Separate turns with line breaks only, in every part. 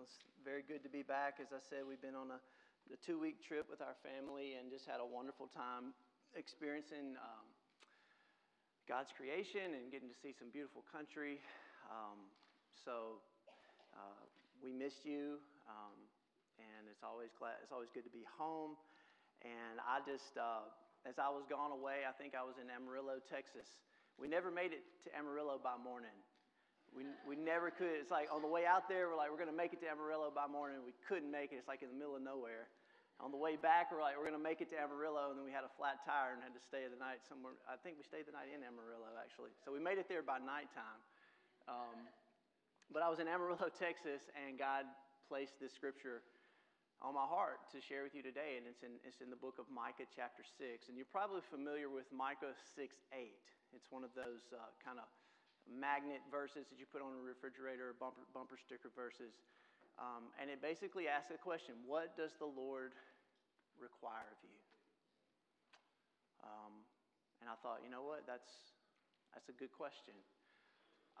Well, it's very good to be back. As I said, we've been on a, a two week trip with our family and just had a wonderful time experiencing um, God's creation and getting to see some beautiful country. Um, so uh, we missed you, um, and it's always glad it's always good to be home. And I just, uh, as I was gone away, I think I was in Amarillo, Texas. We never made it to Amarillo by morning. We, we never could. It's like on the way out there, we're like, we're going to make it to Amarillo by morning. We couldn't make it. It's like in the middle of nowhere. On the way back, we're like, we're going to make it to Amarillo, and then we had a flat tire and had to stay the night somewhere. I think we stayed the night in Amarillo, actually. So we made it there by nighttime. Um, but I was in Amarillo, Texas, and God placed this scripture on my heart to share with you today, and it's in, it's in the book of Micah, chapter 6. And you're probably familiar with Micah 6 8. It's one of those uh, kind of magnet verses that you put on a refrigerator, bumper, bumper sticker verses. Um, and it basically asks a question What does the Lord require of you? Um, and I thought, you know what? That's, that's a good question.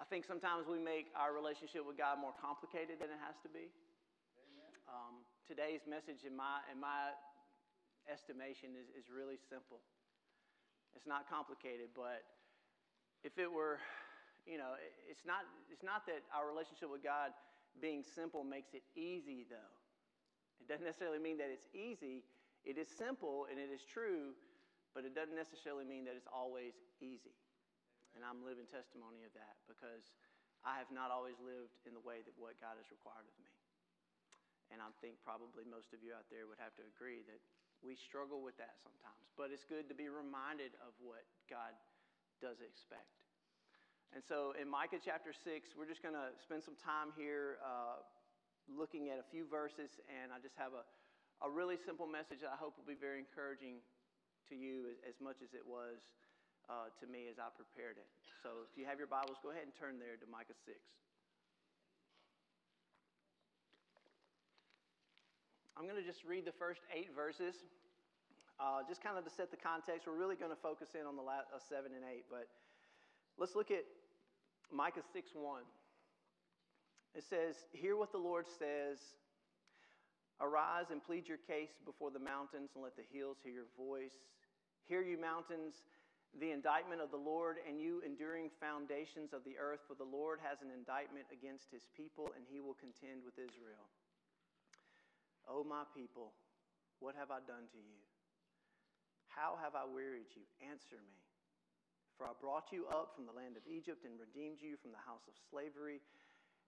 I think sometimes we make our relationship with God more complicated than it has to be. Um, today's message, in my, in my estimation, is, is really simple. It's not complicated, but if it were you know, it's not, it's not that our relationship with God being simple makes it easy, though. It doesn't necessarily mean that it's easy. It is simple and it is true, but it doesn't necessarily mean that it's always easy. And I'm living testimony of that because I have not always lived in the way that what God has required of me. And I think probably most of you out there would have to agree that we struggle with that sometimes. But it's good to be reminded of what God does expect. And so in Micah chapter 6, we're just going to spend some time here uh, looking at a few verses, and I just have a, a really simple message that I hope will be very encouraging to you as, as much as it was uh, to me as I prepared it. So if you have your Bibles, go ahead and turn there to Micah 6. I'm going to just read the first eight verses, uh, just kind of to set the context. We're really going to focus in on the last, uh, seven and eight, but let's look at Micah 6 1. It says, Hear what the Lord says. Arise and plead your case before the mountains, and let the hills hear your voice. Hear, you mountains, the indictment of the Lord, and you enduring foundations of the earth, for the Lord has an indictment against his people, and he will contend with Israel. O my people, what have I done to you? How have I wearied you? Answer me. For I brought you up from the land of Egypt and redeemed you from the house of slavery.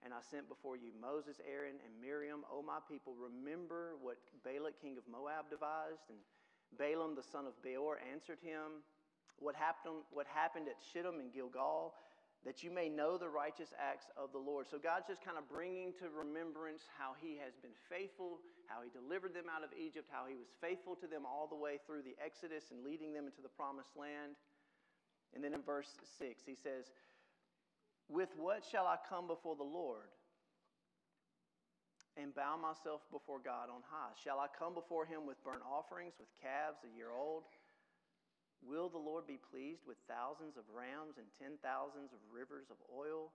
And I sent before you Moses, Aaron, and Miriam. O my people, remember what Balak, king of Moab, devised. And Balaam, the son of Beor, answered him. What happened, what happened at Shittim and Gilgal, that you may know the righteous acts of the Lord. So God's just kind of bringing to remembrance how he has been faithful, how he delivered them out of Egypt, how he was faithful to them all the way through the Exodus and leading them into the promised land. And then in verse 6, he says, With what shall I come before the Lord and bow myself before God on high? Shall I come before him with burnt offerings, with calves a year old? Will the Lord be pleased with thousands of rams and ten thousands of rivers of oil?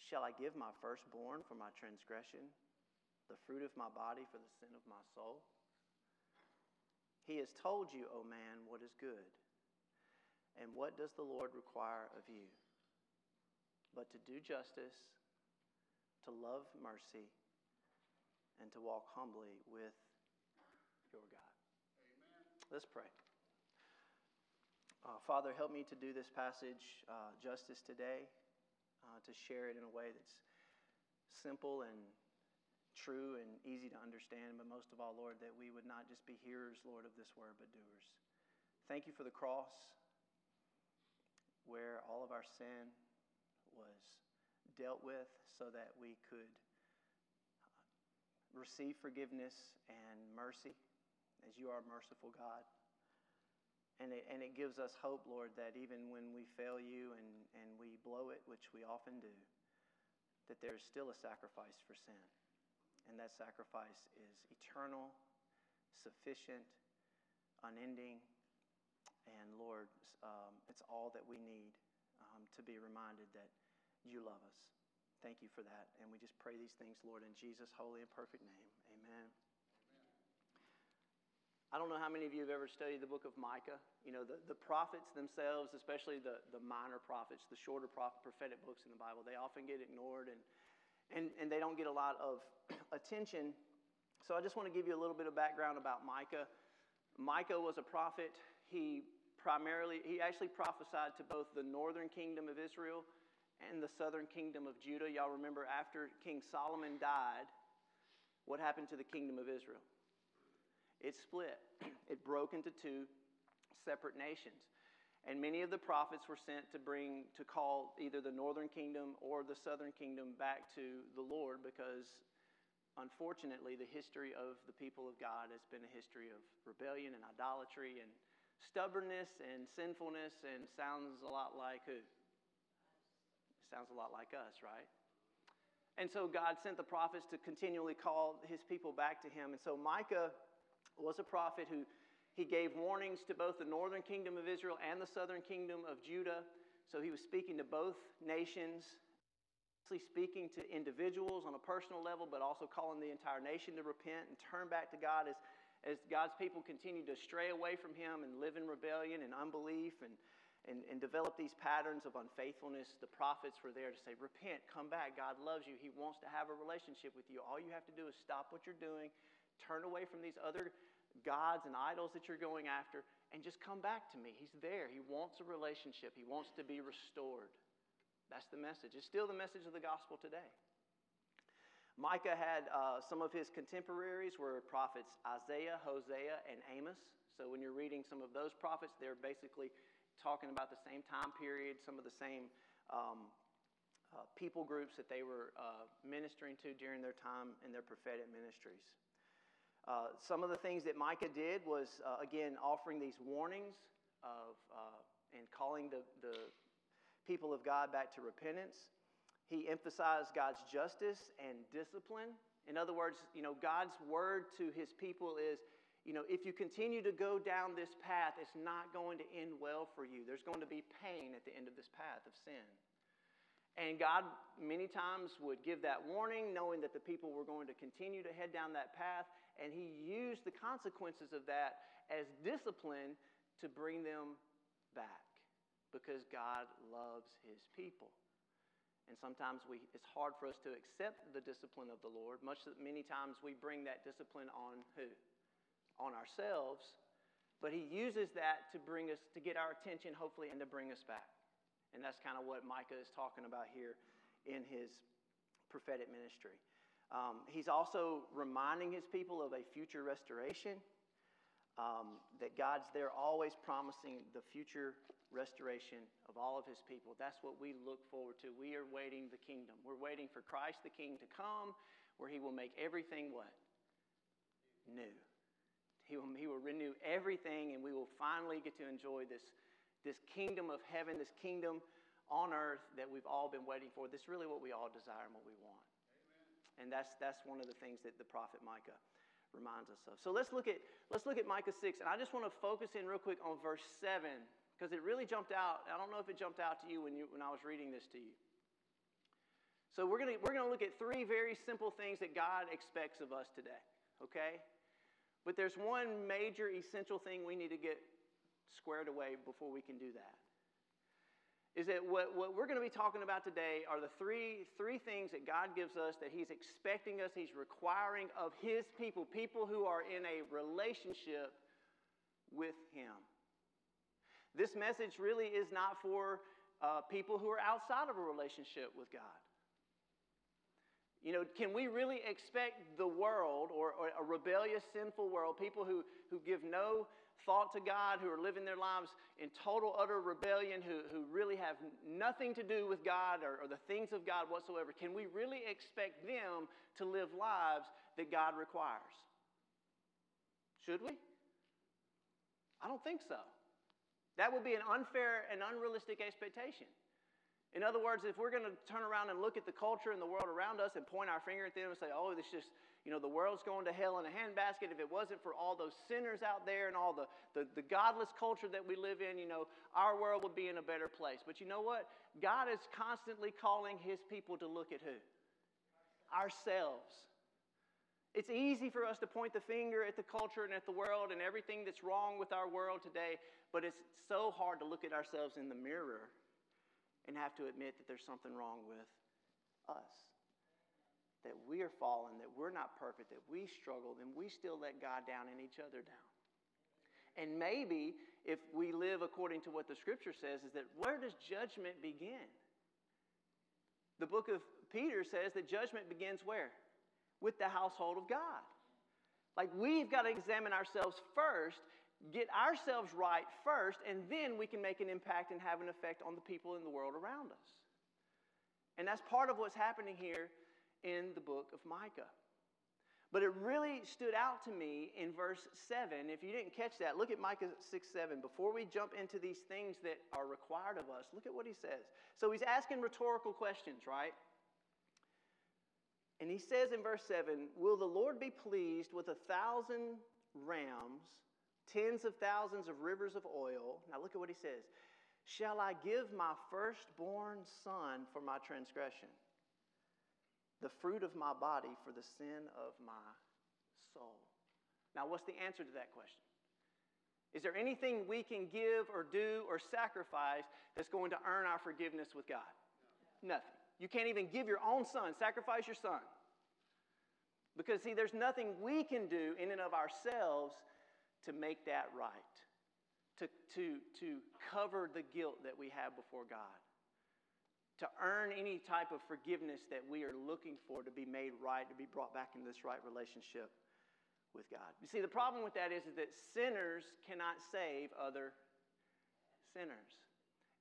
Shall I give my firstborn for my transgression, the fruit of my body for the sin of my soul? He has told you, O man, what is good. And what does the Lord require of you? But to do justice, to love mercy, and to walk humbly with your God. Amen. Let's pray. Uh, Father, help me to do this passage uh, justice today, uh, to share it in a way that's simple and true and easy to understand, but most of all, Lord, that we would not just be hearers, Lord, of this word, but doers. Thank you for the cross where all of our sin was dealt with so that we could receive forgiveness and mercy as you are merciful God. And it, and it gives us hope, Lord, that even when we fail you and, and we blow it, which we often do, that there is still a sacrifice for sin. And that sacrifice is eternal, sufficient, unending, and Lord, um, it's all that we need um, to be reminded that you love us. thank you for that. And we just pray these things, Lord, in Jesus' holy and perfect name. Amen. I don't know how many of you have ever studied the book of Micah. You know, the, the prophets themselves, especially the, the minor prophets, the shorter prophetic books in the Bible, they often get ignored and, and, and they don't get a lot of attention. So I just want to give you a little bit of background about Micah. Micah was a prophet. He primarily, he actually prophesied to both the northern kingdom of Israel and the southern kingdom of Judah. Y'all remember after King Solomon died, what happened to the kingdom of Israel? It split, it broke into two separate nations. And many of the prophets were sent to bring, to call either the northern kingdom or the southern kingdom back to the Lord because unfortunately the history of the people of God has been a history of rebellion and idolatry and stubbornness and sinfulness and sounds a lot like who? Sounds a lot like us, right? And so God sent the prophets to continually call his people back to him. And so Micah was a prophet who he gave warnings to both the northern kingdom of Israel and the southern kingdom of Judah. So he was speaking to both nations, speaking to individuals on a personal level, but also calling the entire nation to repent and turn back to God as, as God's people continue to stray away from him and live in rebellion and unbelief and, and, and develop these patterns of unfaithfulness. The prophets were there to say, Repent, come back. God loves you. He wants to have a relationship with you. All you have to do is stop what you're doing Turn away from these other gods and idols that you're going after and just come back to me. He's there. He wants a relationship, He wants to be restored. That's the message. It's still the message of the gospel today. Micah had uh, some of his contemporaries were prophets Isaiah, Hosea, and Amos. So when you're reading some of those prophets, they're basically talking about the same time period, some of the same um, uh, people groups that they were uh, ministering to during their time in their prophetic ministries. Uh, some of the things that Micah did was, uh, again, offering these warnings of, uh, and calling the, the people of God back to repentance. He emphasized God's justice and discipline. In other words, you know, God's word to his people is, you know, if you continue to go down this path, it's not going to end well for you. There's going to be pain at the end of this path of sin. And God, many times, would give that warning, knowing that the people were going to continue to head down that path and he used the consequences of that as discipline to bring them back because God loves his people. And sometimes we, it's hard for us to accept the discipline of the Lord. Much many times we bring that discipline on who? On ourselves. But he uses that to bring us, to get our attention, hopefully, and to bring us back. And that's kind of what Micah is talking about here in his prophetic ministry. Um, he's also reminding his people of a future restoration, um, that God's there always promising the future restoration of all of his people. That's what we look forward to. We are waiting the kingdom. We're waiting for Christ the King to come, where he will make everything what? New. He will, he will renew everything, and we will finally get to enjoy this, this kingdom of heaven, this kingdom on earth that we've all been waiting for. This is really what we all desire and what we want. And that's, that's one of the things that the prophet Micah reminds us of. So let's look at, let's look at Micah 6. And I just want to focus in real quick on verse 7 because it really jumped out. I don't know if it jumped out to you when, you, when I was reading this to you. So we're going we're gonna look at three very simple things that God expects of us today, okay? But there's one major essential thing we need to get squared away before we can do that is that what, what we're going to be talking about today are the three, three things that God gives us that He's expecting us, He's requiring of His people, people who are in a relationship with Him. This message really is not for uh, people who are outside of a relationship with God. You know, can we really expect the world or, or a rebellious, sinful world, people who, who give no thought to God, who are living their lives in total, utter rebellion, who, who really have nothing to do with God or, or the things of God whatsoever, can we really expect them to live lives that God requires? Should we? I don't think so. That would be an unfair and unrealistic expectation. In other words, if we're going to turn around and look at the culture and the world around us and point our finger at them and say, oh, this just, you know, the world's going to hell in a handbasket. If it wasn't for all those sinners out there and all the, the, the godless culture that we live in, you know, our world would be in a better place. But you know what? God is constantly calling his people to look at who? Ourselves. It's easy for us to point the finger at the culture and at the world and everything that's wrong with our world today, but it's so hard to look at ourselves in the mirror and have to admit that there's something wrong with us that we are fallen, that we're not perfect, that we struggle, then we still let God down and each other down. And maybe if we live according to what the scripture says, is that where does judgment begin? The book of Peter says that judgment begins where? With the household of God. Like we've got to examine ourselves first, get ourselves right first, and then we can make an impact and have an effect on the people in the world around us. And that's part of what's happening here in the book of Micah. But it really stood out to me in verse 7. If you didn't catch that, look at Micah 6 7. Before we jump into these things that are required of us, look at what he says. So he's asking rhetorical questions, right? And he says in verse 7 Will the Lord be pleased with a thousand rams, tens of thousands of rivers of oil? Now look at what he says. Shall I give my firstborn son for my transgression? the fruit of my body for the sin of my soul. Now, what's the answer to that question? Is there anything we can give or do or sacrifice that's going to earn our forgiveness with God? Nothing. You can't even give your own son, sacrifice your son. Because, see, there's nothing we can do in and of ourselves to make that right, to, to, to cover the guilt that we have before God to earn any type of forgiveness that we are looking for to be made right, to be brought back into this right relationship with God. You see, the problem with that is, that sinners cannot save other sinners.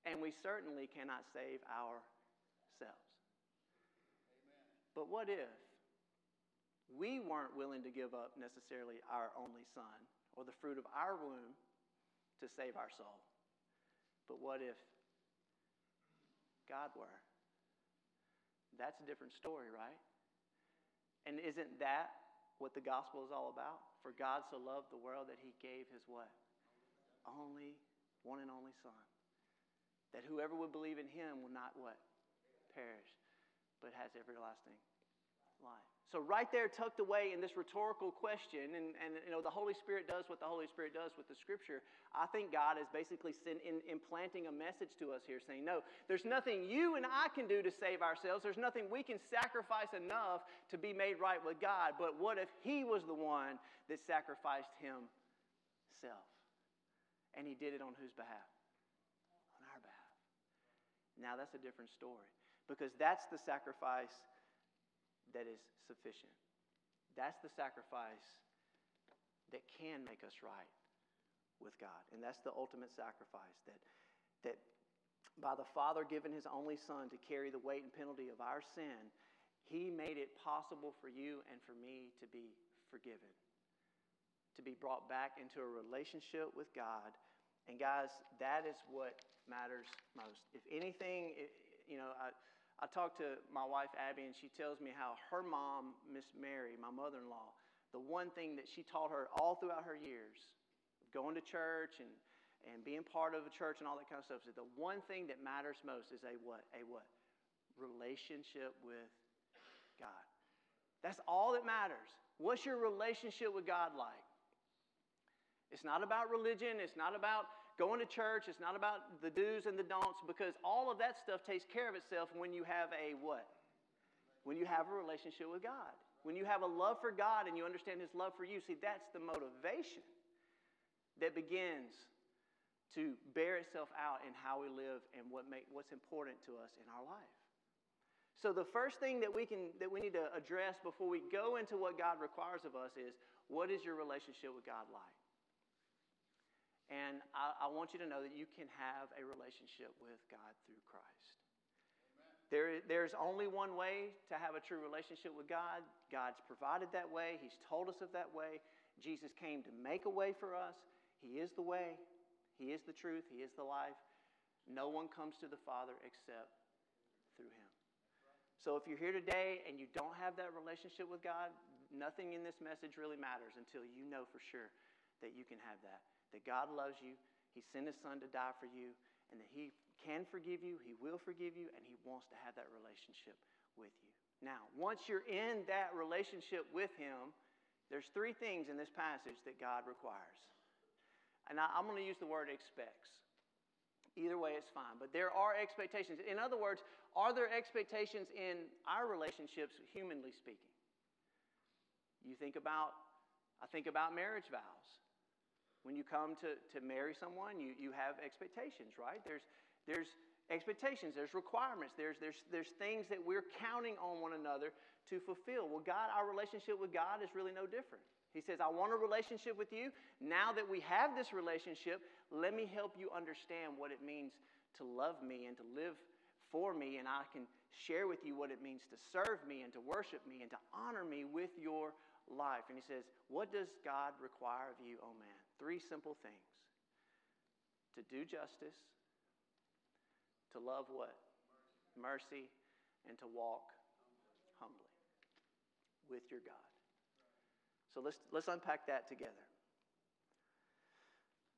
And we certainly cannot save ourselves. Amen. But what if we weren't willing to give up necessarily our only son or the fruit of our womb to save our soul? But what if God were. That's a different story, right? And isn't that what the gospel is all about? For God so loved the world that he gave his what? Only, one and only Son. That whoever would believe in him will not what? Perish, but has everlasting life. So, right there, tucked away in this rhetorical question, and, and you know, the Holy Spirit does what the Holy Spirit does with the Scripture. I think God is basically in, in, implanting a message to us here, saying, No, there's nothing you and I can do to save ourselves. There's nothing we can sacrifice enough to be made right with God. But what if He was the one that sacrificed Himself? And He did it on whose behalf? On our behalf. Now, that's a different story because that's the sacrifice that is sufficient. That's the sacrifice that can make us right with God. And that's the ultimate sacrifice that, that by the Father giving his only Son to carry the weight and penalty of our sin, he made it possible for you and for me to be forgiven, to be brought back into a relationship with God. And guys, that is what matters most. If anything, you know, I, I talked to my wife, Abby, and she tells me how her mom, Miss Mary, my mother in law, the one thing that she taught her all throughout her years, going to church and, and being part of a church and all that kind of stuff, is the one thing that matters most is a what? A what? Relationship with God. That's all that matters. What's your relationship with God like? It's not about religion. It's not about going to church. It's not about the do's and the don'ts because all of that stuff takes care of itself when you have a what? When you have a relationship with God. When you have a love for God and you understand His love for you. See, that's the motivation that begins to bear itself out in how we live and what make, what's important to us in our life. So the first thing that we can that we need to address before we go into what God requires of us is what is your relationship with God like? And I, I, want you to know that you can have a relationship with God through Christ. There, there's only one way to have a true relationship with God. God's provided that way, He's told us of that way. Jesus came to make a way for us. He is the way, He is the truth, He is the life. No one comes to the Father except through Him. So if you're here today and you don't have that relationship with God, nothing in this message really matters until you know for sure that you can have that. That God loves you, He sent His Son to die for you, and that He can forgive you, He will forgive you, and He wants to have that relationship with you. Now, once you're in that relationship with Him, there's three things in this passage that God requires. And I, am going to use the word expects. Either way, it's fine. But there are expectations. In other words, are there expectations in our relationships, humanly speaking? You think about, I think about marriage vows. When you come to, to marry someone, you, you have expectations, right? There's, there's expectations, there's requirements, there's, there's, there's things that we're counting on one another to fulfill. Well, God, our relationship with God is really no different. He says, I want a relationship with you. Now that we have this relationship, let me help you understand what it means to love me and to live for me, and I can share with you what it means to serve me and to worship me and to honor me with your life. And he says, What does God require of you, oh man? Three simple things to do justice, to love what? Mercy, and to walk humbly with your God. So let's, let's unpack that together.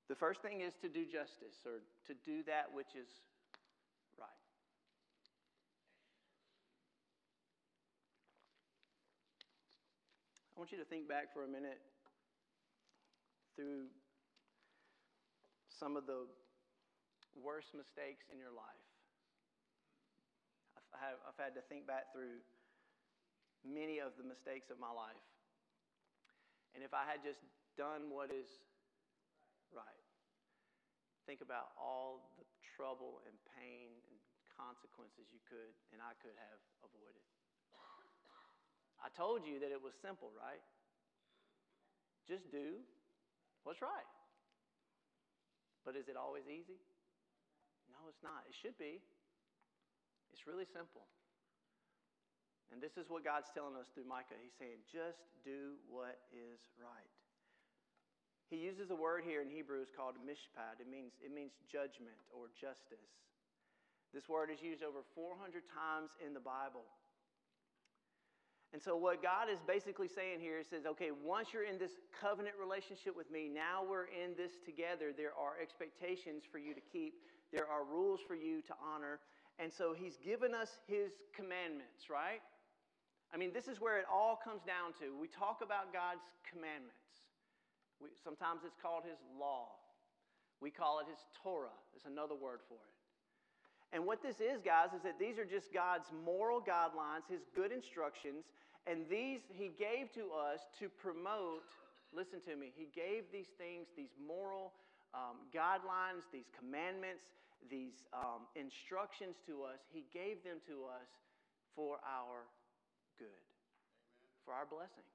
The first thing is to do justice or to do that which is right. I want you to think back for a minute through some of the worst mistakes in your life. I've, have, I've had to think back through many of the mistakes of my life. And if I had just done what is right, think about all the trouble and pain and consequences you could and I could have avoided. I told you that it was simple, right? Just do what's right. But is it always easy? No, it's not. It should be. It's really simple. And this is what God's telling us through Micah. He's saying, just do what is right. He uses a word here in Hebrew it's called mishpat. It means, it means judgment or justice. This word is used over 400 times in the Bible. And so, what God is basically saying here is says, okay, once you're in this covenant relationship with me, now we're in this together. There are expectations for you to keep, there are rules for you to honor. And so, He's given us His commandments, right? I mean, this is where it all comes down to. We talk about God's commandments. We, sometimes it's called His law. We call it His Torah, It's another word for it. And what this is, guys, is that these are just God's moral guidelines, His good instructions, and these He gave to us to promote, listen to me, He gave these things, these moral um, guidelines, these commandments, these um, instructions to us, He gave them to us for our good, Amen. for our blessing.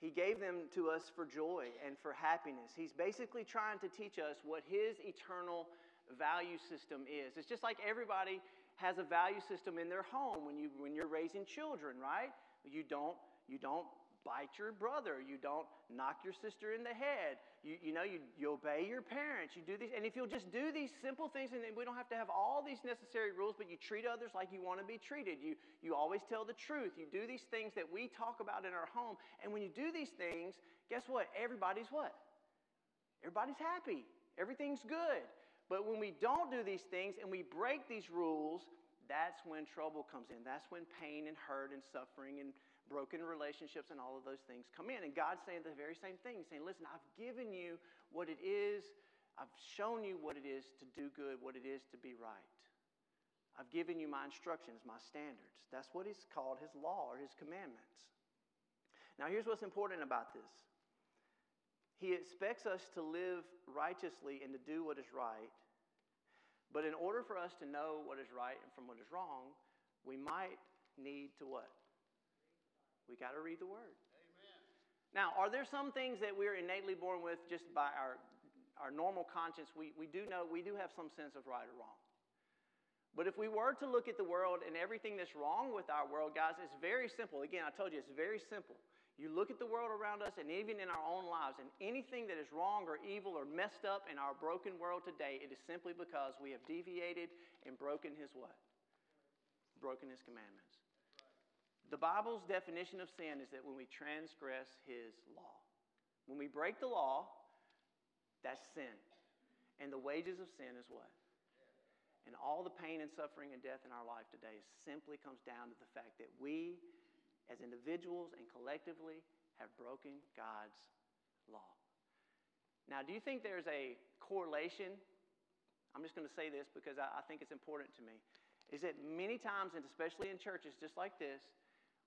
He gave them to us for joy and for happiness. He's basically trying to teach us what His eternal value system is. It's just like everybody has a value system in their home when, you, when you're raising children, right? You don't, you don't bite your brother. You don't knock your sister in the head. You, you know, you, you obey your parents. You do these. And if you'll just do these simple things, and we don't have to have all these necessary rules, but you treat others like you want to be treated. You, you always tell the truth. You do these things that we talk about in our home. And when you do these things, guess what? Everybody's what? Everybody's happy. Everything's good. But when we don't do these things and we break these rules, that's when trouble comes in. That's when pain and hurt and suffering and broken relationships and all of those things come in. And God's saying the very same thing. Saying, listen, I've given you what it is, I've shown you what it is to do good, what it is to be right. I've given you my instructions, my standards. That's what he's called his law or his commandments. Now, here's what's important about this he expects us to live righteously and to do what is right. But in order for us to know what is right and from what is wrong, we might need to what? We got to read the Word. Amen. Now, are there some things that we're innately born with just by our, our normal conscience? We, we do know, we do have some sense of right or wrong. But if we were to look at the world and everything that's wrong with our world, guys, it's very simple. Again, I told you it's very simple. You look at the world around us and even in our own lives, and anything that is wrong or evil or messed up in our broken world today, it is simply because we have deviated and broken His what? Broken His commandments. The Bible's definition of sin is that when we transgress His law. When we break the law, that's sin. And the wages of sin is what? And all the pain and suffering and death in our life today simply comes down to the fact that we, as individuals and collectively, have broken God's law. Now, do you think there's a correlation? I'm just going to say this because I, I think it's important to me. Is that many times, and especially in churches just like this,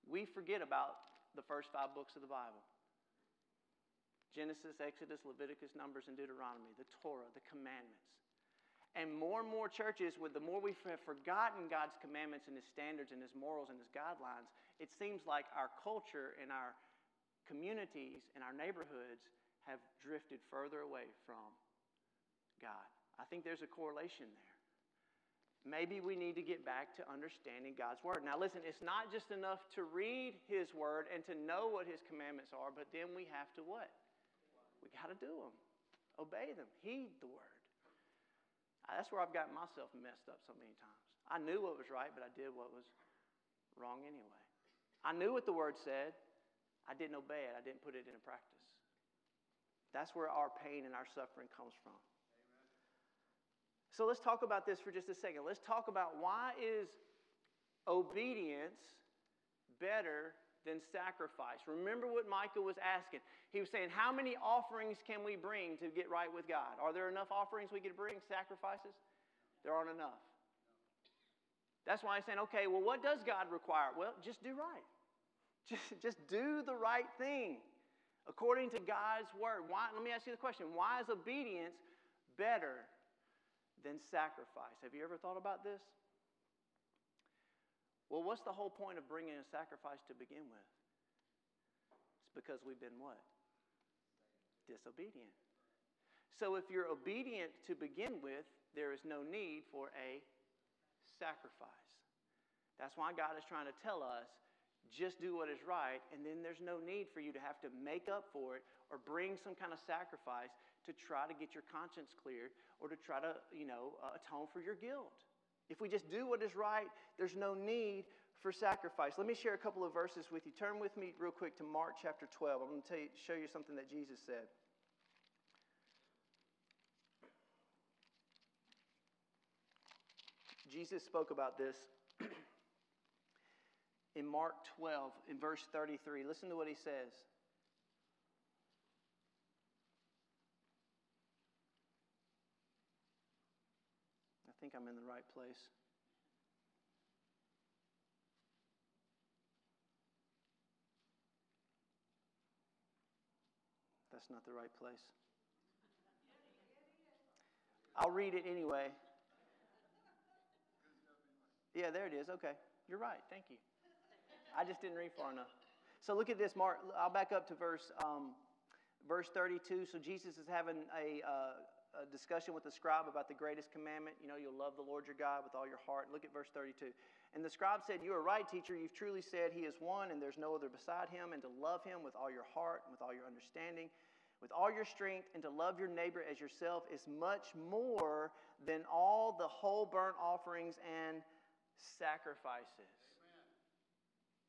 we forget about the first five books of the Bible Genesis, Exodus, Leviticus, Numbers, and Deuteronomy, the Torah, the commandments. And more and more churches, with the more we have forgotten God's commandments and His standards and His morals and His guidelines, it seems like our culture and our communities and our neighborhoods have drifted further away from God. I think there's a correlation there. Maybe we need to get back to understanding God's Word. Now, listen, it's not just enough to read His Word and to know what His commandments are, but then we have to what? We got to do them, obey them, heed the Word. That's where I've gotten myself messed up so many times. I knew what was right, but I did what was wrong anyway. I knew what the Word said, I didn't obey it, I didn't put it into practice. That's where our pain and our suffering comes from. So let's talk about this for just a second. Let's talk about why is obedience better than sacrifice? Remember what Micah was asking. He was saying, How many offerings can we bring to get right with God? Are there enough offerings we could bring, sacrifices? There aren't enough. That's why he's saying, okay, well, what does God require? Well, just do right. Just, just do the right thing according to God's word. Why, let me ask you the question why is obedience better than sacrifice. Have you ever thought about this? Well, what's the whole point of bringing a sacrifice to begin with? It's because we've been what? Disobedient. So if you're obedient to begin with, there is no need for a sacrifice. That's why God is trying to tell us just do what is right, and then there's no need for you to have to make up for it or bring some kind of sacrifice to try to get your conscience cleared or to try to, you know, uh, atone for your guilt. If we just do what is right, there's no need for sacrifice. Let me share a couple of verses with you. Turn with me real quick to Mark chapter 12. I'm going to you, show you something that Jesus said. Jesus spoke about this in Mark 12, in verse 33. Listen to what he says. I think I'm in the right place. That's not the right place. I'll read it anyway. Yeah, there it is. Okay. You're right. Thank you. I just didn't read far enough. So look at this, Mark. I'll back up to verse um, verse 32. So Jesus is having a, uh, a discussion with the scribe about the greatest commandment. You know, you'll love the Lord your God with all your heart. Look at verse 32. And the scribe said, You are right, teacher. You've truly said he is one and there's no other beside him, and to love him with all your heart and with all your understanding, with all your strength, and to love your neighbor as yourself is much more than all the whole burnt offerings and sacrifices. Amen.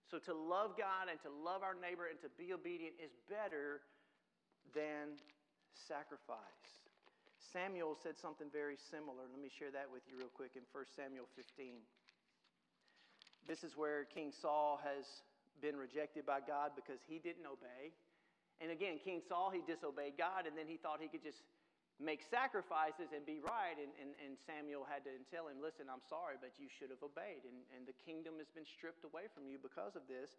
So to love God and to love our neighbor and to be obedient is better than sacrifice. Samuel said something very similar. Let me share that with you real quick in 1 Samuel 15. This is where King Saul has been rejected by God because he didn't obey. And again, King Saul, he disobeyed God, and then he thought he could just make sacrifices and be right. And, and, and Samuel had to tell him, Listen, I'm sorry, but you should have obeyed. And, and the kingdom has been stripped away from you because of this.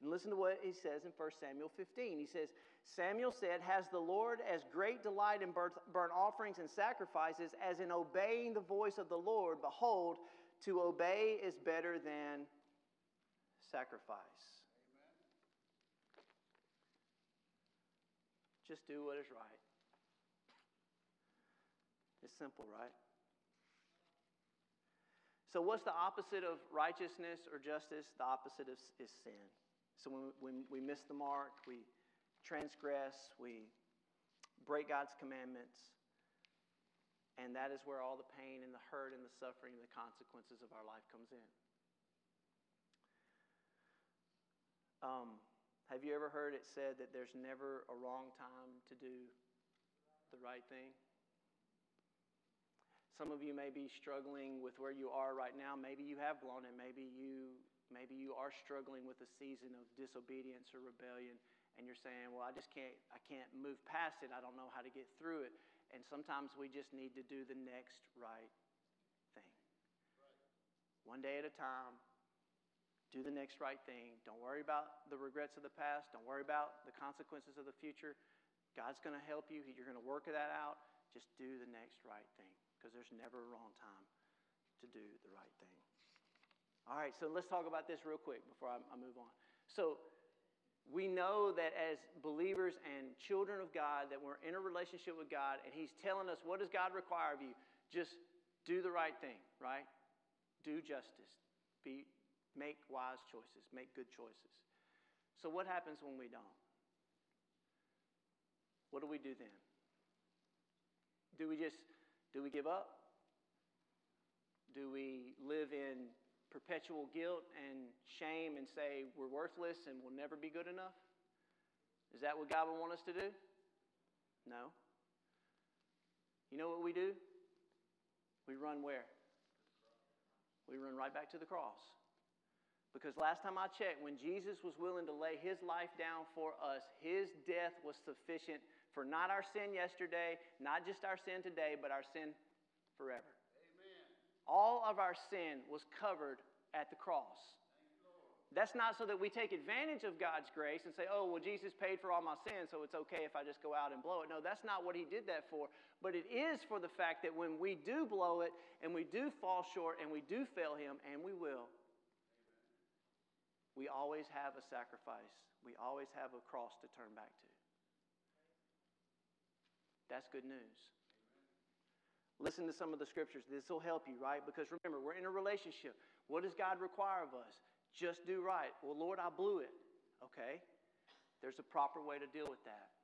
And listen to what he says in 1 Samuel 15. He says, Samuel said, Has the Lord as great delight in burnt offerings and sacrifices as in obeying the voice of the Lord? Behold, to obey is better than sacrifice. Amen. Just do what is right. It's simple, right? So, what's the opposite of righteousness or justice? The opposite is, is sin. So when, when we miss the mark, we transgress, we break God's commandments, and that is where all the pain and the hurt and the suffering and the consequences of our life comes in. Um, have you ever heard it said that there's never a wrong time to do the right thing? Some of you may be struggling with where you are right now. Maybe you have blown it. Maybe you maybe you are struggling with a season of disobedience or rebellion and you're saying, "Well, I just can't I can't move past it. I don't know how to get through it." And sometimes we just need to do the next right thing. One day at a time. Do the next right thing. Don't worry about the regrets of the past. Don't worry about the consequences of the future. God's going to help you. You're going to work that out. Just do the next right thing because there's never a wrong time to do the right thing. All right, so let's talk about this real quick before I, I move on. So, we know that as believers and children of God, that we're in a relationship with God, and He's telling us, what does God require of you? Just do the right thing, right? Do justice. Be, make wise choices. Make good choices. So, what happens when we don't? What do we do then? Do we just do we give up? Do we live in perpetual guilt and shame and say we're worthless and we'll never be good enough? Is that what God would want us to do? No. You know what we do? We run where? We run right back to the cross. Because last time I checked, when Jesus was willing to lay his life down for us, his death was sufficient for not our sin yesterday, not just our sin today, but our sin forever. Amen. All of our sin was covered at the cross. That's not so that we take advantage of God's grace and say, oh, well, Jesus paid for all my sins, so it's okay if I just go out and blow it. No, that's not what He did that for. But it is for the fact that when we do blow it and we do fall short and we do fail Him, and we will, we always have a sacrifice. We always have a cross to turn back to. That's good news. Listen to some of the scriptures. This will help you, right? Because remember, we're in a relationship. What does God require of us? Just do right. Well, Lord, I blew it. Okay. There's a proper way to deal with that.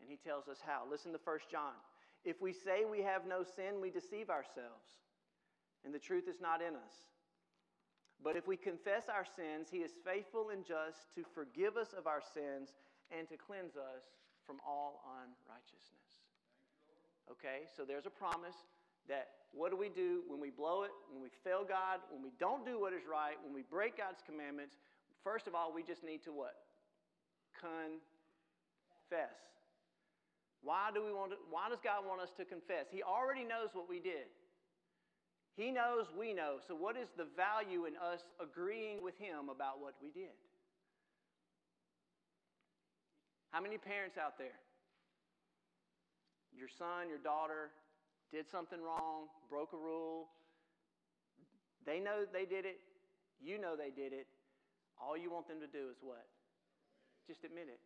And he tells us how. Listen to 1 John. If we say we have no sin, we deceive ourselves, and the truth is not in us. But if we confess our sins, he is faithful and just to forgive us of our sins and to cleanse us from all unrighteousness. Okay, so there's a promise that what do we do when we blow it, when we fail God, when we don't do what is right, when we break God's commandments? First of all, we just need to what? Confess. Why do we want to, why does God want us to confess? He already knows what we did. He knows we know. So what is the value in us agreeing with him about what we did? How many parents out there? Your son, your daughter did something wrong, broke a rule. They know they did it. You know they did it. All you want them to do is what? Just admit it.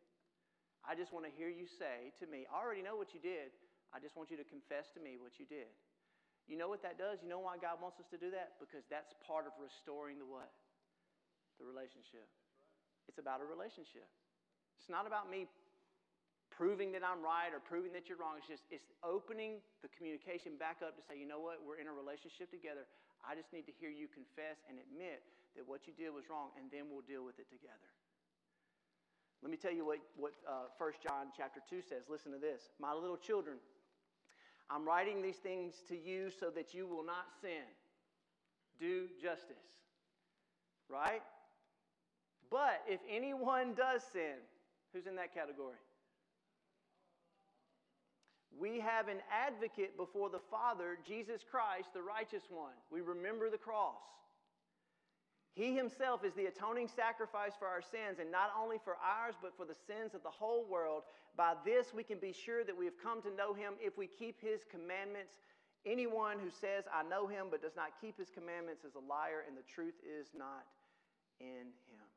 I just want to hear you say to me, I already know what you did. I just want you to confess to me what you did. You know what that does? You know why God wants us to do that? Because that's part of restoring the what? The relationship. It's about a relationship. It's not about me proving that I'm right or proving that you're wrong. It's just it's opening the communication back up to say, you know what, we're in a relationship together. I just need to hear you confess and admit that what you did was wrong, and then we'll deal with it together. Let me tell you what, what uh, 1 John chapter 2 says. Listen to this. My little children, I'm writing these things to you so that you will not sin. Do justice. Right? But if anyone does sin, who's in that category? We have an advocate before the Father, Jesus Christ, the righteous one. We remember the cross. He himself is the atoning sacrifice for our sins, and not only for ours, but for the sins of the whole world. By this we can be sure that we have come to know him if we keep his commandments. Anyone who says, I know him, but does not keep his commandments is a liar, and the truth is not in him.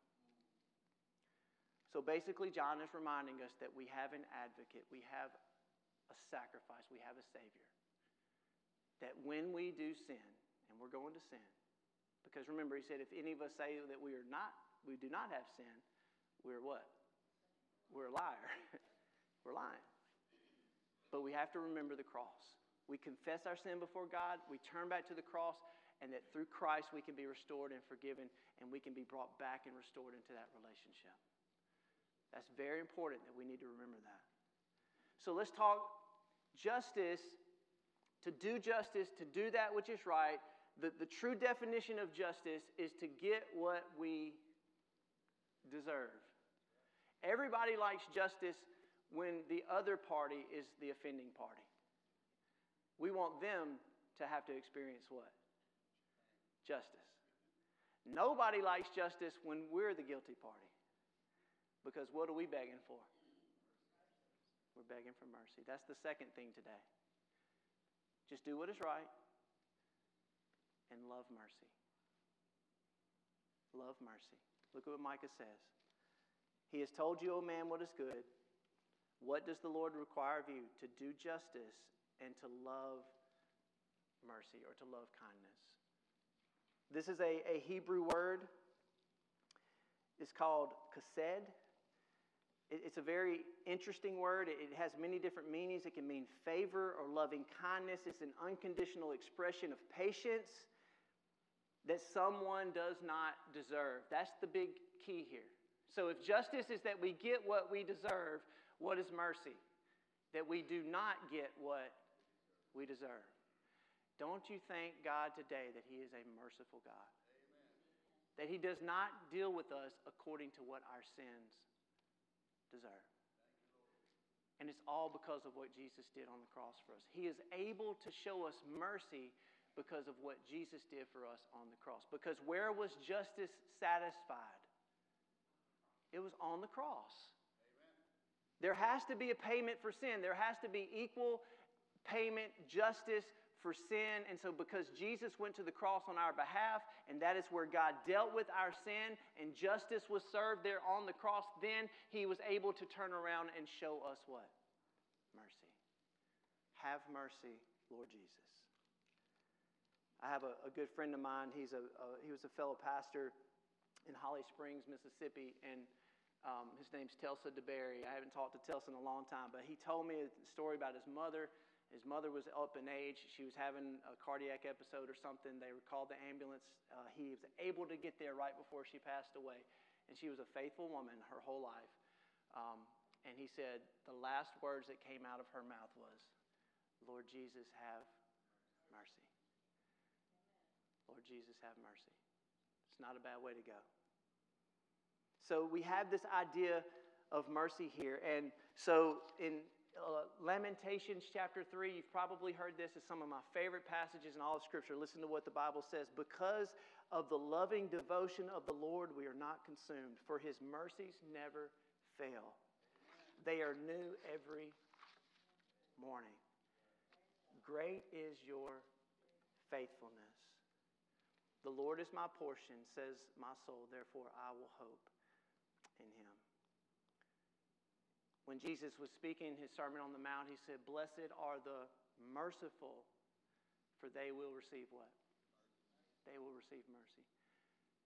So basically, John is reminding us that we have an advocate, we have a sacrifice, we have a Savior. That when we do sin, and we're going to sin, because remember, he said, if any of us say that we are not, we do not have sin, we're what? We're a liar. we're lying. But we have to remember the cross. We confess our sin before God, we turn back to the cross, and that through Christ we can be restored and forgiven, and we can be brought back and restored into that relationship. That's very important that we need to remember that. So let's talk justice, to do justice, to do that which is right. The, the true definition of justice is to get what we deserve. Everybody likes justice when the other party is the offending party. We want them to have to experience what? Justice. Nobody likes justice when we're the guilty party. Because what are we begging for? We're begging for mercy. That's the second thing today. Just do what is right and love mercy. Love mercy. Look at what Micah says. He has told you, O man, what is good. What does the Lord require of you? To do justice and to love mercy or to love kindness. This is a, a Hebrew word. It's called chesed. It, it's a very interesting word. It, it has many different meanings. It can mean favor or loving kindness. It's an unconditional expression of patience that someone does not deserve. That's the big key here. So, if justice is that we get what we deserve, what is mercy? That we do not get what we deserve. Don't you thank God today that He is a merciful God? Amen. That He does not deal with us according to what our sins And it's all because of what Jesus did on the cross for us. He is able to show us mercy because of what Jesus did for us on the cross. Because where was justice satisfied? It was on the cross. Amen. There has to be a payment for sin. There has to be equal payment, justice for sin. And so, because Jesus went to the cross on our behalf, and that is where God dealt with our sin, and justice was served there on the cross, then he was able to turn around and show us what? Mercy. Have mercy, Lord Jesus. I have a, a good friend of mine. He's a, a, he was a fellow pastor in Holly Springs, Mississippi, and um, his name's Telsa DeBerry. I haven't talked to Telsa in a long time, but he told me a story about his mother. His mother was up in age. She was having a cardiac episode or something. They called the ambulance. Uh, he was able to get there right before she passed away. And she was a faithful woman her whole life. Um, and he said the last words that came out of her mouth was, Lord Jesus, have mercy. Lord Jesus, have mercy. It's not a bad way to go. So we have this idea of mercy here. And so in uh, Lamentations chapter 3, you've probably heard this as some of my favorite passages in all of Scripture. Listen to what the Bible says. Because of the loving devotion of the Lord, we are not consumed, for his mercies never fail. They are new every morning. Great is your faithfulness. The Lord is my portion, says my soul, therefore I will hope in him. When Jesus was speaking his Sermon on the Mount, he said, Blessed are the merciful, for they will receive what? They will receive mercy.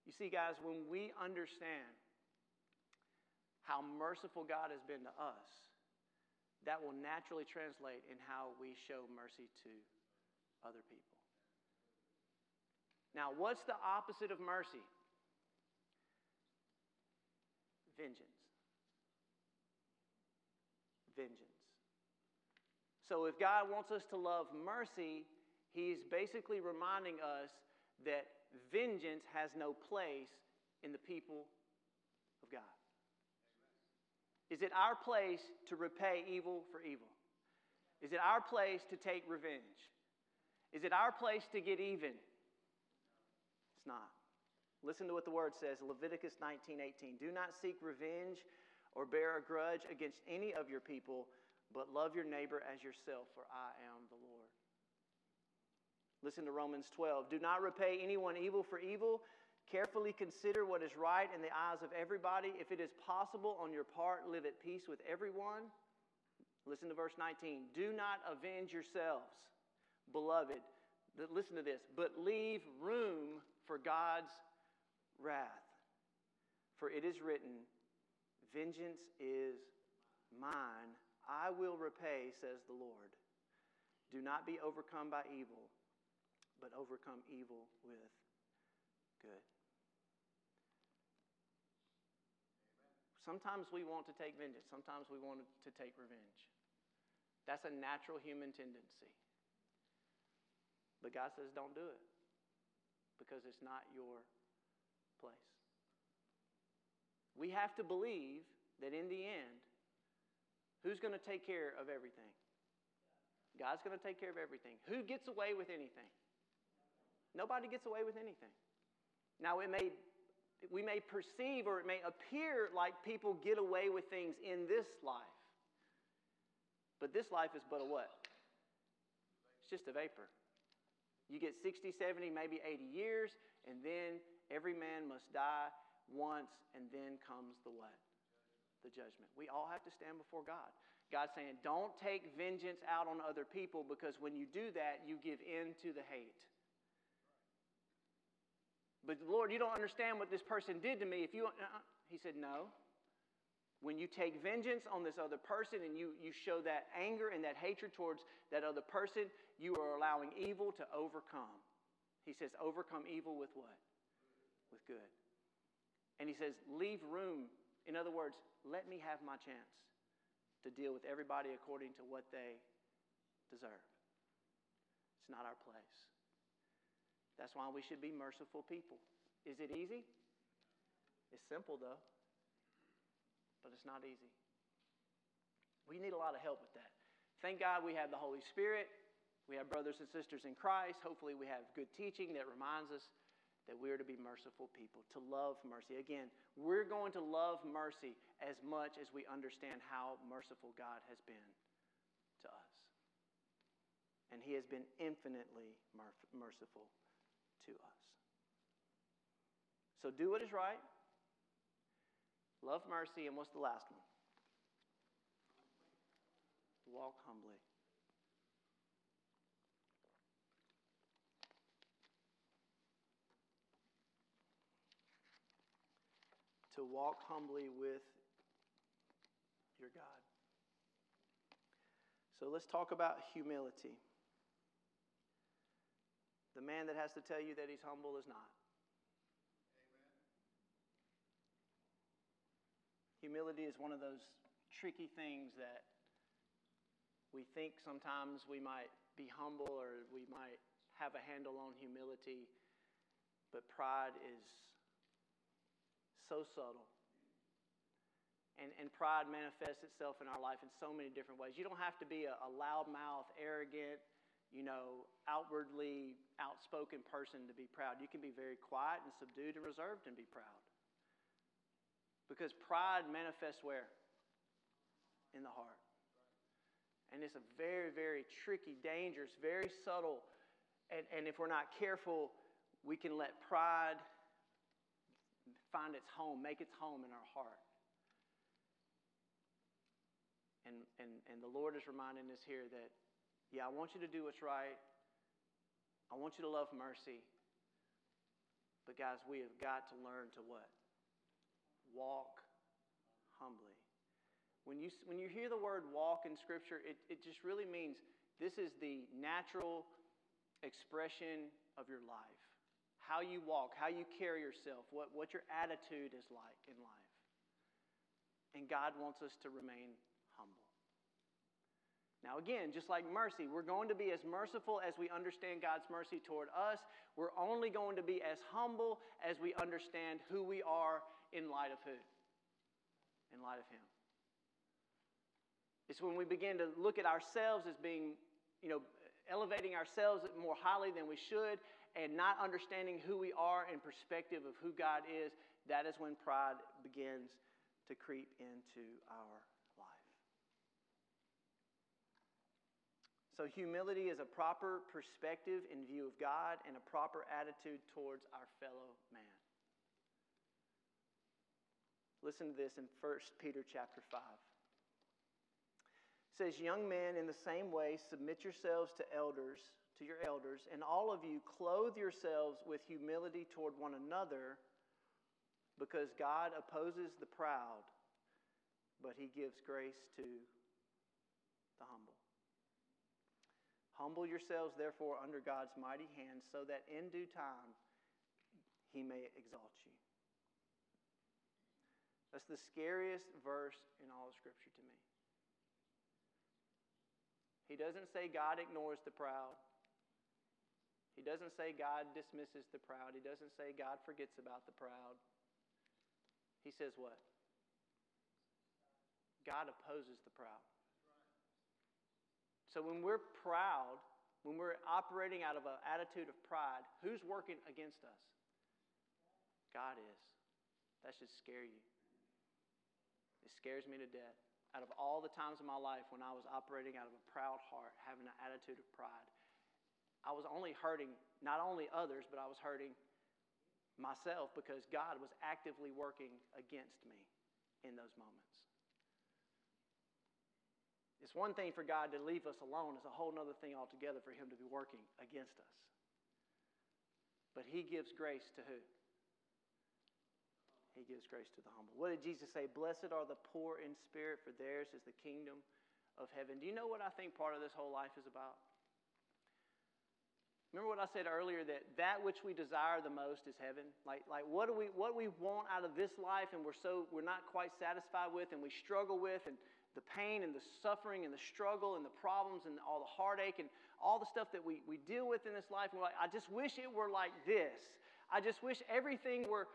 You see, guys, when we understand how merciful God has been to us, that will naturally translate in how we show mercy to other people. Now, what's the opposite of mercy? Vengeance. Vengeance. So, if God wants us to love mercy, He's basically reminding us that vengeance has no place in the people of God. Is it our place to repay evil for evil? Is it our place to take revenge? Is it our place to get even? It's not. Listen to what the word says, Leviticus 19:18. Do not seek revenge or bear a grudge against any of your people, but love your neighbor as yourself, for I am the Lord. Listen to Romans 12. Do not repay anyone evil for evil. Carefully consider what is right in the eyes of everybody. If it is possible on your part, live at peace with everyone. Listen to verse 19. Do not avenge yourselves, beloved. Listen to this, but leave room for God's wrath. For it is written, Vengeance is mine, I will repay, says the Lord. Do not be overcome by evil, but overcome evil with good. Sometimes we want to take vengeance. Sometimes we want to take revenge. That's a natural human tendency. But God says, don't do it because it's not your place. We have to believe that in the end, who's going to take care of everything? God's going to take care of everything. Who gets away with anything? Nobody gets away with anything. Now, it may we may perceive or it may appear like people get away with things in this life. But this life is but a what? It's just a vapor. You get 60, 70, maybe 80 years, and then every man must die once, and then comes the what? The judgment. We all have to stand before God. God's saying, don't take vengeance out on other people because when you do that, you give in to the hate. But Lord, you don't understand what this person did to me. If you, uh, he said, no. When you take vengeance on this other person and you, you show that anger and that hatred towards that other person, you are allowing evil to overcome. He says, overcome evil with what? With good. And he says, leave room. In other words, let me have my chance to deal with everybody according to what they deserve. It's not our place. That's why we should be merciful people. Is it easy? It's simple, though, but it's not easy. We need a lot of help with that. Thank God we have the Holy Spirit. We have brothers and sisters in Christ. Hopefully, we have good teaching that reminds us that we are to be merciful people, to love mercy. Again, we're going to love mercy as much as we understand how merciful God has been to us. And He has been infinitely merciful to us. So do what is right, love mercy, and what's the last one? Walk humbly. To walk humbly with your God. So let's talk about humility. The man that has to tell you that he's humble is not. Amen. Humility is one of those tricky things that we think sometimes we might be humble or we might have a handle on humility, but pride is so subtle. And, and pride manifests itself in our life in so many different ways. You don't have to be a, a loudmouth, arrogant, you know, outwardly outspoken person to be proud. You can be very quiet and subdued and reserved and be proud. Because pride manifests where? In the heart. And it's a very, very tricky, dangerous, very subtle. And, and if we're not careful, we can let pride find its home, make its home in our heart. And, and, and the Lord is reminding us here that yeah, I want you to do what's right. I want you to love mercy. But, guys, we have got to learn to what? Walk humbly. When you, when you hear the word walk in Scripture, it, it just really means this is the natural expression of your life. How you walk, how you carry yourself, what, what your attitude is like in life. And God wants us to remain humble. now, again, just like mercy, we're going to be as merciful as we understand God's mercy toward us. We're only going to be as humble as we understand who we are in light of who? In light of Him. It's when we begin to look at ourselves as being, you know, elevating ourselves more highly than we should and not understanding who we are in perspective of who God is, that is when pride begins to creep into our life. So, humility is a proper perspective in view of God and a proper attitude towards our fellow man. Listen to this in 1 Peter chapter 5. It says, Young men, in the same way, submit yourselves to elders, to your elders, and all of you clothe yourselves with humility toward one another, because God opposes the proud, but he gives grace to the humble. Humble yourselves, therefore, under God's mighty hand, so that in due time he may exalt you. That's the scariest verse in all of Scripture to me. He doesn't say God ignores the proud. He doesn't say God dismisses the proud. He doesn't say God forgets about the proud. He says what? God opposes the proud. So when we're proud, when we're operating out of an attitude of pride, who's working against us? God is. That should scare you. It scares me to death. Out of all the times in my life when I was operating out of a proud heart, having an attitude of pride, I was only hurting not only others, but I was hurting myself because God was actively working against me in those moments. It's one thing for God to leave us alone, it's a whole other thing altogether for Him to be working against us. But He gives grace to who? He gives grace to the humble. What did Jesus say? Blessed are the poor in spirit, for theirs is the kingdom of heaven. Do you know what I think part of this whole life is about? Remember what I said earlier that that which we desire the most is heaven? Like, like what do we what we want out of this life and we're so we're not quite satisfied with and we struggle with and the pain and the suffering and the struggle and the problems and all the heartache and all the stuff that we, we deal with in this life. And we're like, I just wish it were like this. I just wish everything were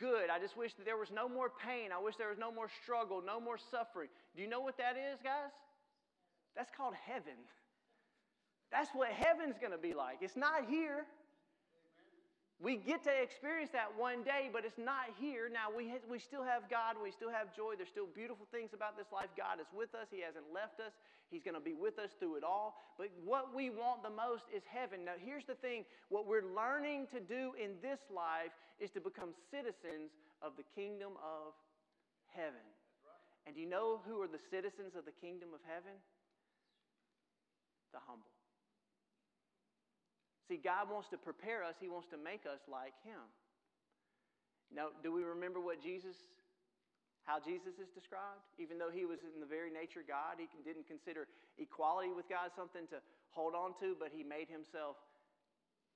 good. I just wish that there was no more pain. I wish there was no more struggle, no more suffering. Do you know what that is, guys? That's called heaven. That's what heaven's going to be like. It's not here. We get to experience that one day, but it's not here. Now, we, ha- we still have God. We still have joy. There's still beautiful things about this life. God is with us. He hasn't left us. He's going to be with us through it all. But what we want the most is heaven. Now, here's the thing what we're learning to do in this life is to become citizens of the kingdom of heaven. And do you know who are the citizens of the kingdom of heaven? The humble. See, God wants to prepare us, He wants to make us like Him. Now, do we remember what Jesus, how Jesus is described? Even though He was in the very nature of God, He didn't consider equality with God something to hold on to, but He made Himself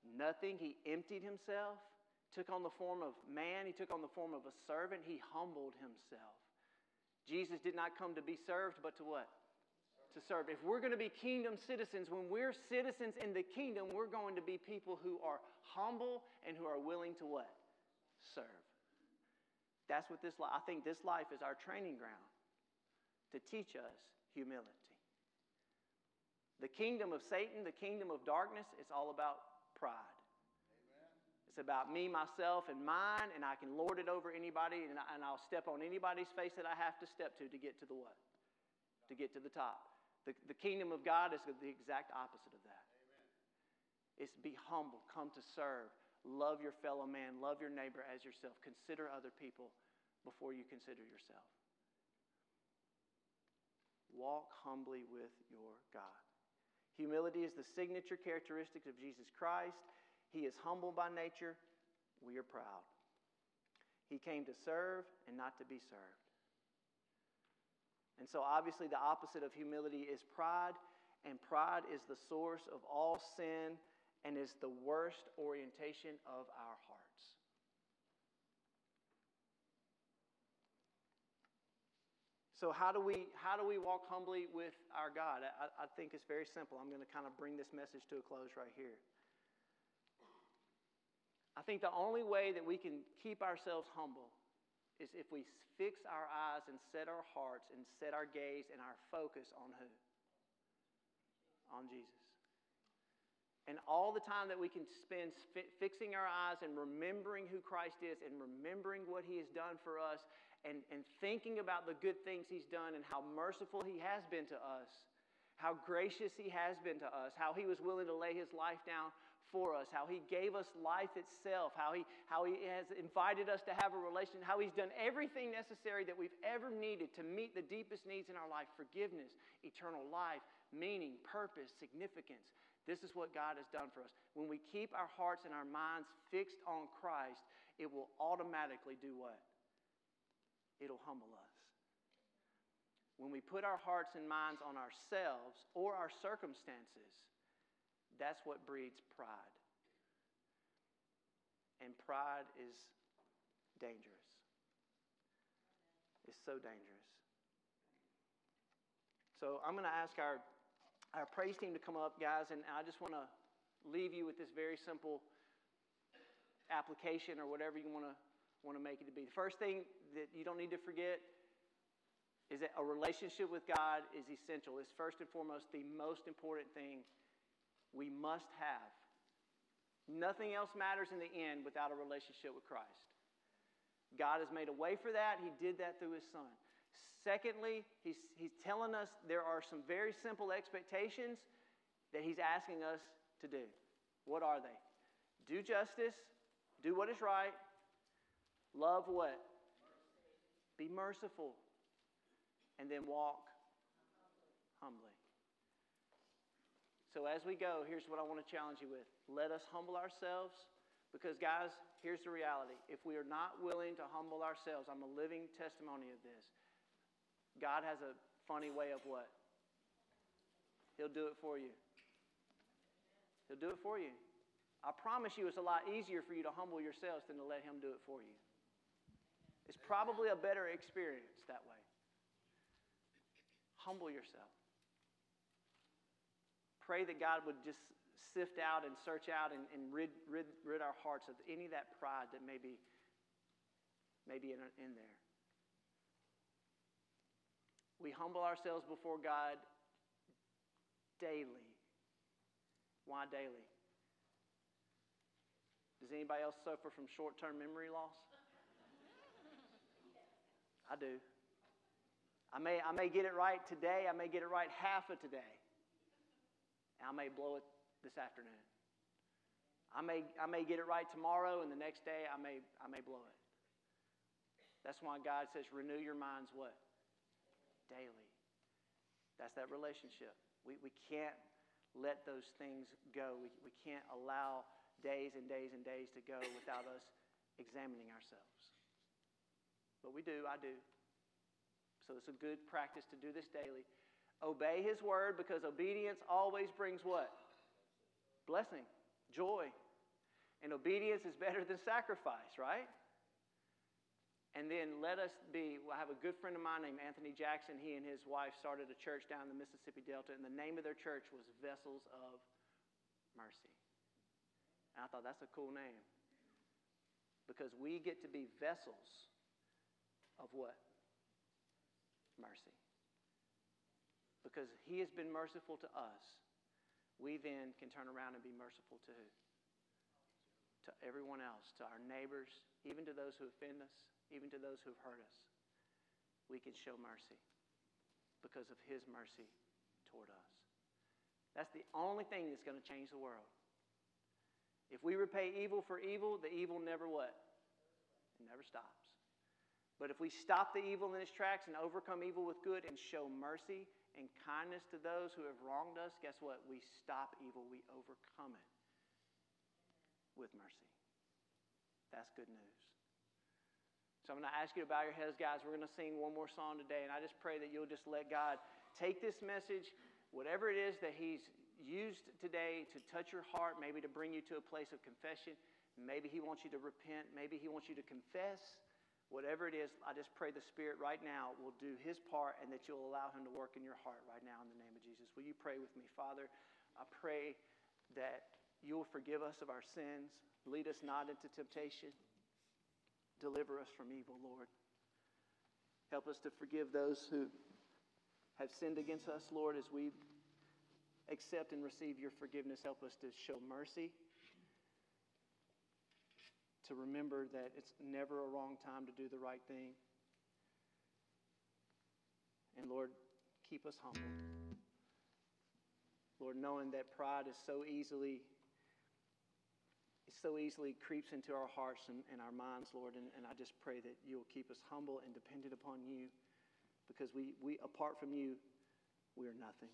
nothing. He emptied Himself, took on the form of man, He took on the form of a servant, He humbled Himself. Jesus did not come to be served, but to what? To serve. If we're going to be kingdom citizens, when we're citizens in the kingdom, we're going to be people who are humble and who are willing to what? Serve. That's what this life, I think this life is our training ground to teach us humility. The kingdom of Satan, the kingdom of darkness, it's all about pride. Amen. It's about me, myself, and mine, and I can lord it over anybody, and, I, and I'll step on anybody's face that I have to step to to get to the what? To get to the top. The, the kingdom of God is the exact opposite of that. Amen. It's be humble, come to serve, love your fellow man, love your neighbor as yourself, consider other people before you consider yourself. Walk humbly with your God. Humility is the signature characteristic of Jesus Christ. He is humble by nature. We are proud. He came to serve and not to be served. And so, obviously, the opposite of humility is pride, and pride is the source of all sin and is the worst orientation of our hearts. So, how do we, how do we walk humbly with our God? I, I think it's very simple. I'm going to kind of bring this message to a close right here. I think the only way that we can keep ourselves humble is if we fix our eyes and set our hearts and set our gaze and our focus on who? On Jesus. And all the time that we can spend fixing our eyes and remembering who Christ is and remembering what he has done for us and, and thinking about the good things he's done and how merciful he has been to us, how gracious he has been to us, how he was willing to lay his life down for us, how he gave us life itself, how he, how he has invited us to have a relationship, how he's done everything necessary that we've ever needed to meet the deepest needs in our life forgiveness, eternal life, meaning, purpose, significance. This is what God has done for us. When we keep our hearts and our minds fixed on Christ, it will automatically do what? It'll humble us. When we put our hearts and minds on ourselves or our circumstances, that's what breeds pride. And pride is dangerous. It's so dangerous. So I'm going to ask our, our praise team to come up, guys, and I just want to leave you with this very simple application or whatever you want to want to make it to be. The first thing that you don't need to forget is that a relationship with God is essential. It's first and foremost the most important thing we must have. Nothing else matters in the end without a relationship with Christ. God has made a way for that. He did that through His Son. Secondly, he's, he's telling us there are some very simple expectations that He's asking us to do. What are they? Do justice, do what is right, love what? Be merciful, and then walk humbly. So, as we go, here's what I want to challenge you with let us humble ourselves. Because, guys, here's the reality. If we are not willing to humble ourselves, I'm a living testimony of this. God has a funny way of what? He'll do it for you. He'll do it for you. I promise you, it's a lot easier for you to humble yourselves than to let Him do it for you. It's probably a better experience that way. Humble yourself. Pray that God would just sift out and search out and, and rid, rid, rid our hearts of any of that pride that may be, may be in, in there. We humble ourselves before God daily. Why daily? Does anybody else suffer from short term memory loss? I do. I may, I may get it right today, I may get it right half of today. I may blow it this afternoon. I may, I may get it right tomorrow, and the next day I may, I may blow it. That's why God says, renew your minds what? daily. That's that relationship. We, we can't let those things go. We, we can't allow days and days and days to go without us examining ourselves. But we do, I do. So it's a good practice to do this daily. Obey his word because obedience always brings what? Blessing, joy. And obedience is better than sacrifice, right? And then let us be. I have a good friend of mine named Anthony Jackson. He and his wife started a church down in the Mississippi Delta, and the name of their church was Vessels of Mercy. And I thought that's a cool name because we get to be vessels of what? Mercy. Because he has been merciful to us, we then can turn around and be merciful to who? To everyone else, to our neighbors, even to those who offend us even to those who have hurt us, we can show mercy because of His mercy toward us. That's the only thing that's going to change the world. If we repay evil for evil, the evil never what? It never stops. But if we stop the evil in its tracks and overcome evil with good and show mercy and kindness to those who have wronged us, guess what? We stop evil, we overcome it with mercy. That's good news. So I'm going to ask you to bow your heads, guys. We're going to sing one more song today, and I just pray that you'll just let God take this message, whatever it is that He's used today to touch your heart, maybe to bring you to a place of confession. Maybe He wants you to repent. Maybe He wants you to confess. Whatever it is, I just pray the Spirit right now will do His part and that you'll allow Him to work in your heart right now in the name of Jesus. Will you pray with me? Father, I pray that you will forgive us of our sins, lead us not into temptation. Deliver us from evil, Lord. Help us to forgive those who have sinned against us, Lord, as we accept and receive your forgiveness. Help us to show mercy, to remember that it's never a wrong time to do the right thing. And Lord, keep us humble. Lord, knowing that pride is so easily it so easily creeps into our hearts and, and our minds, Lord. And, and I just pray that you'll keep us humble and dependent upon you because we, we, apart from you, we are nothing.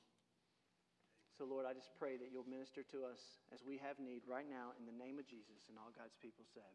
So, Lord, I just pray that you'll minister to us as we have need right now in the name of Jesus and all God's people said.